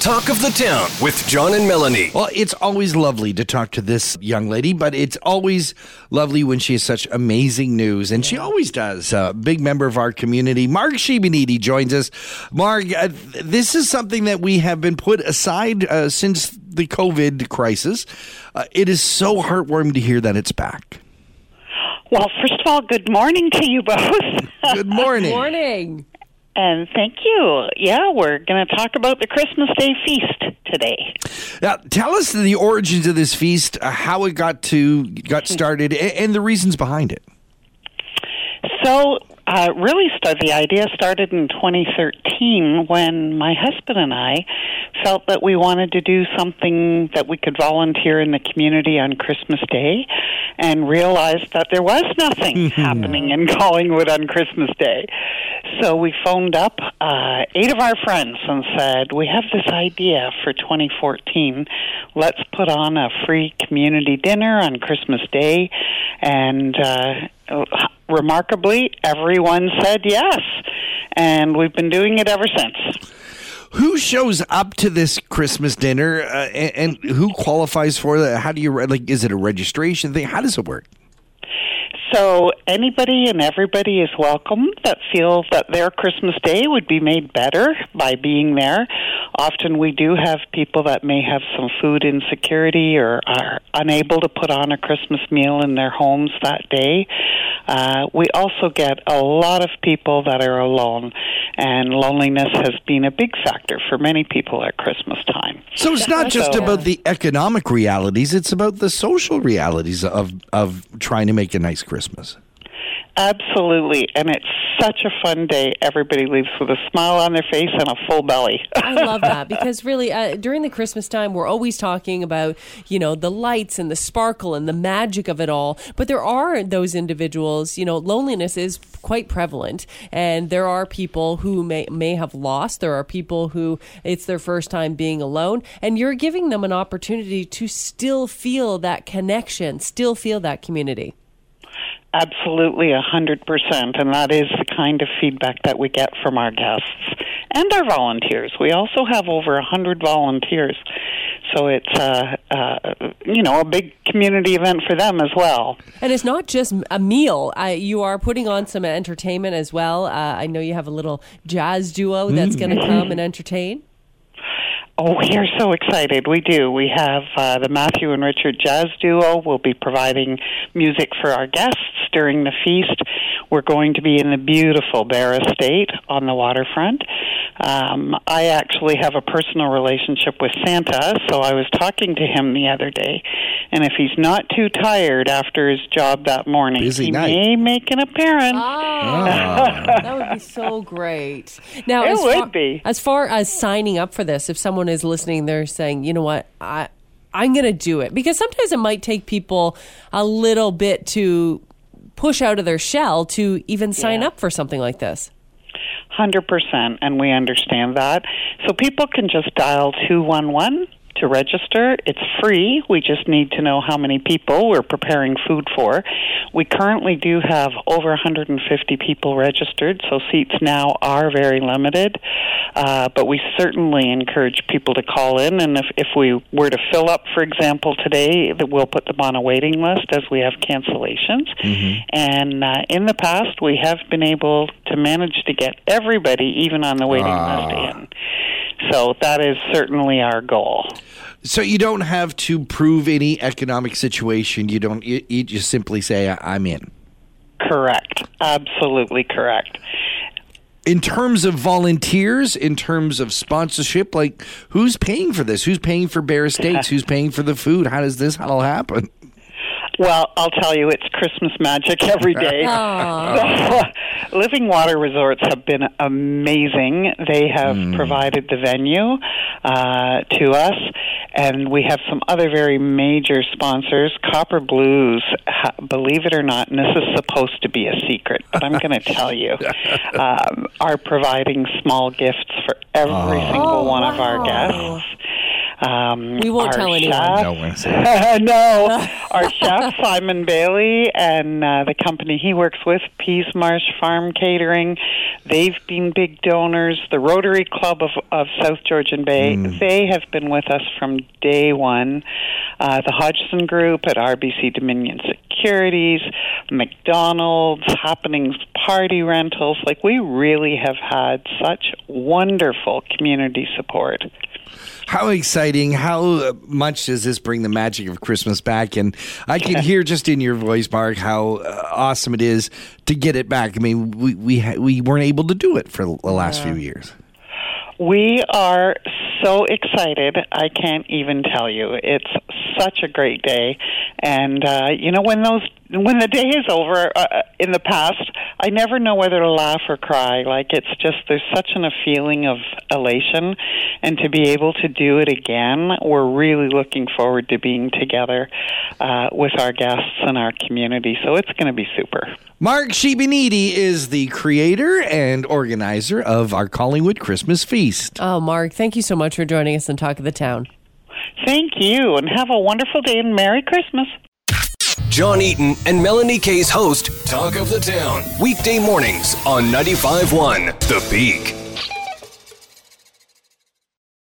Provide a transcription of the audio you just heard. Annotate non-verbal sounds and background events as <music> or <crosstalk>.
Talk of the Town with John and Melanie. Well, it's always lovely to talk to this young lady, but it's always lovely when she has such amazing news, and she always does. A big member of our community, Marg Scheben-Edey, joins us. Marg, uh, this is something that we have been put aside uh, since the COVID crisis. Uh, it is so heartwarming to hear that it's back. Well, first of all, good morning to you both. Good morning. Good morning. And thank you. Yeah, we're going to talk about the Christmas Day feast today. Now, tell us the origins of this feast, uh, how it got to got started, a- and the reasons behind it. So, uh, really, the idea started in 2013 when my husband and I felt that we wanted to do something that we could volunteer in the community on Christmas Day and realized that there was nothing <laughs> happening in Collingwood on Christmas Day. So we phoned up uh, eight of our friends and said, We have this idea for 2014. Let's put on a free community dinner on Christmas Day. And uh, remarkably, everyone said yes. And we've been doing it ever since. Who shows up to this Christmas dinner, uh, and, and who qualifies for that? How do you like? Is it a registration thing? How does it work? So anybody and everybody is welcome that feels that their Christmas day would be made better by being there. Often we do have people that may have some food insecurity or are unable to put on a Christmas meal in their homes that day. Uh, we also get a lot of people that are alone, and loneliness has been a big factor for many people at Christmas time. So it's not just about the economic realities; it's about the social realities of of trying to make a nice Christmas. Absolutely, and it's such a fun day. Everybody leaves with a smile on their face and a full belly. <laughs> I love that because really, uh, during the Christmas time, we're always talking about, you know, the lights and the sparkle and the magic of it all. But there are those individuals, you know, loneliness is quite prevalent. And there are people who may, may have lost. There are people who it's their first time being alone. And you're giving them an opportunity to still feel that connection, still feel that community. Absolutely, a hundred percent, and that is the kind of feedback that we get from our guests and our volunteers. We also have over a hundred volunteers, so it's uh, uh, you know a big community event for them as well. And it's not just a meal. Uh, you are putting on some entertainment as well. Uh, I know you have a little jazz duo that's going to come and entertain. Oh, we are so excited. We do. We have uh, the Matthew and Richard Jazz Duo We'll be providing music for our guests during the feast. We're going to be in the beautiful Bear Estate on the waterfront. Um, I actually have a personal relationship with Santa, so I was talking to him the other day. And if he's not too tired after his job that morning, Busy he night. may make an appearance. that would be so great. Now, It as would far, be. As far as signing up for this, if someone is listening, they're saying, you know what, I I'm going to do it because sometimes it might take people a little bit to push out of their shell to even sign Yeah. up for something like this. Hundred percent, and we understand that. So people can just dial two one one to register. It's free. We just need to know how many people we're preparing food for. We currently do have over 150 people registered, so seats now are very limited. Uh, but we certainly encourage people to call in, and if, if we were to fill up, for example, today, that we'll put them on a waiting list as we have cancellations. And uh, in the past, we have been able to manage to get everybody, even on the waiting Ah. list, in. So that is certainly our goal. So you don't have to prove any economic situation. You don't. You, you just simply say, "I- "I'm in." Correct. Absolutely correct. In terms of volunteers, in terms of sponsorship, like who's paying for this? Who's paying for Bear Estates? <laughs> who's paying for the food? How does this all happen? Well, I'll tell you, it's Christmas magic every <laughs> day. <laughs> Living Water Resorts have been amazing. They have provided the venue uh, to us, and we have some other very major sponsors. Copper Blues, ha- believe it or not, and this is supposed to be a secret, but I'm going <laughs> to tell you, um, are providing small gifts for every single Oh, one of our guests. Um, We won't our tell anyone. chef- No, we're saying- <laughs> no, <laughs> our chef Simon Bailey and uh, the company he works with, Peas Marsh Farm Catering, they've been big donors. The Rotary Club of, of South Georgian Bay, they have been with us from day one. Uh, the Hodgson Group at RBC Dominion Securities, McDonald's, Happenings Party Rentals. Like we really have had such wonderful community support. How exciting! How much does this bring the magic of Christmas back? And I can hear <laughs> just in your voice, Marg, how uh, awesome it is to get it back. I mean, we we we weren't able to do it for the last few years. We are so excited. I can't even tell you. It's such a great day, and uh, you know when those when the day is over. Uh, in the past, I never know whether to laugh or cry. Like it's just there's such an, a feeling of elation, and to be able to do it again, we're really looking forward to being together uh, with our guests and our community. So it's going to be super. Marg Scheben-Edey is the creator and organizer of our Collingwood Christmas Feast. Oh, Marg, thank you so much for joining us on Talk of the Town. Thank you, and have a wonderful day and Merry Christmas. John Eaton and Melanie Kay's host, Talk of the Town. Weekday mornings on 95.1 The Peak.